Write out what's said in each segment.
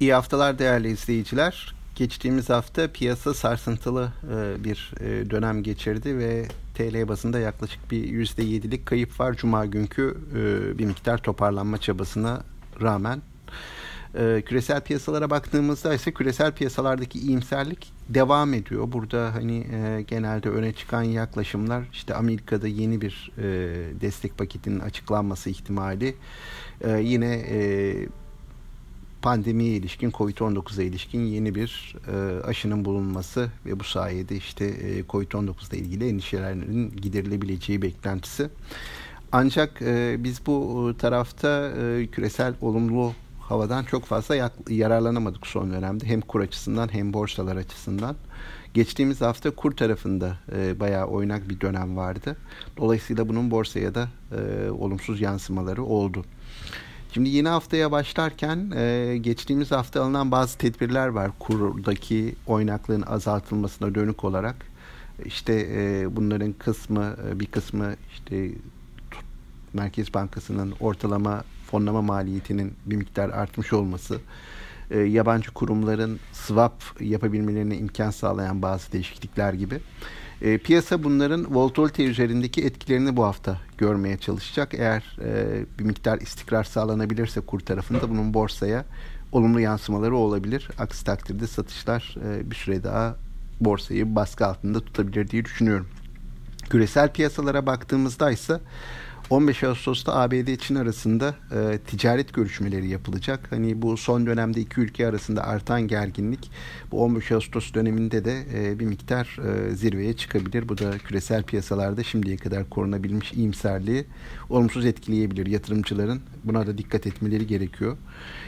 İyi haftalar değerli izleyiciler. Geçtiğimiz hafta piyasa sarsıntılı e, bir e, dönem geçirdi ve TL bazında yaklaşık bir %7'lik kayıp var. Cuma günkü e, bir miktar toparlanma çabasına rağmen. Küresel piyasalara baktığımızda ise küresel piyasalardaki iyimserlik devam ediyor. Burada hani genelde öne çıkan yaklaşımlar işte Amerika'da yeni bir destek paketinin açıklanması ihtimali yine pandemiye ilişkin, Covid-19'a ilişkin yeni bir e, aşının bulunması ve bu sayede işte e, Covid-19 ile ilgili endişelerin giderilebileceği beklentisi. Ancak e, biz bu tarafta e, küresel olumlu havadan çok fazla yararlanamadık son dönemde. Hem kur açısından hem borsalar açısından. Geçtiğimiz hafta kur tarafında e, bayağı oynak bir dönem vardı. Dolayısıyla bunun borsaya da e, olumsuz yansımaları oldu. Şimdi yeni haftaya başlarken e, geçtiğimiz hafta alınan bazı tedbirler var kurdaki oynaklığın azaltılmasına dönük olarak. İşte e, bunların kısmı e, bir kısmı işte Merkez Bankası'nın ortalama fonlama maliyetinin bir miktar artmış olması, e, yabancı kurumların swap yapabilmelerine imkan sağlayan bazı değişiklikler gibi. E, piyasa bunların volatilite üzerindeki etkilerini bu hafta görmeye çalışacak. Eğer e, bir miktar istikrar sağlanabilirse kur tarafında bunun borsaya olumlu yansımaları olabilir. Aksi takdirde satışlar e, bir süre daha borsayı baskı altında tutabilir diye düşünüyorum. Küresel piyasalara baktığımızda ise 15 Ağustos'ta ABD-Çin arasında e, ticaret görüşmeleri yapılacak. Hani bu son dönemde iki ülke arasında artan gerginlik bu 15 Ağustos döneminde de e, bir miktar e, zirveye çıkabilir. Bu da küresel piyasalarda şimdiye kadar korunabilmiş iyimserliği olumsuz etkileyebilir. Yatırımcıların buna da dikkat etmeleri gerekiyor.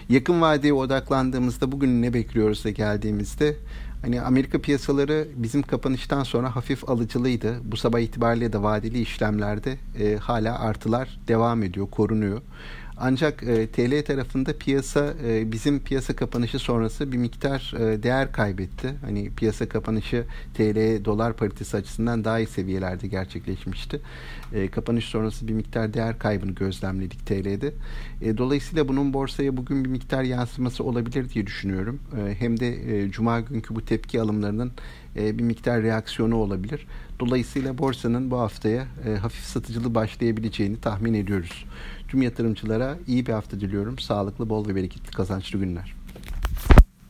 Yakın vadeye odaklandığımızda bugün ne bekliyoruz da geldiğimizde Hani Amerika piyasaları bizim kapanıştan sonra hafif alıcılıydı. Bu sabah itibariyle de vadeli işlemlerde e, hala artılar devam ediyor, korunuyor. Ancak e, TL tarafında piyasa e, bizim piyasa kapanışı sonrası bir miktar e, değer kaybetti. Hani piyasa kapanışı TL dolar paritesi açısından daha iyi seviyelerde gerçekleşmişti. E, kapanış sonrası bir miktar değer kaybını gözlemledik TL'de. E, dolayısıyla bunun borsaya bugün bir miktar yansıması olabilir diye düşünüyorum. E, hem de e, cuma günkü bu tepki alımlarının e, bir miktar reaksiyonu olabilir. Dolayısıyla borsanın bu haftaya e, hafif satıcılı başlayabileceğini tahmin ediyoruz. Tüm yatırımcılara iyi bir hafta diliyorum. Sağlıklı, bol ve bereketli kazançlı günler.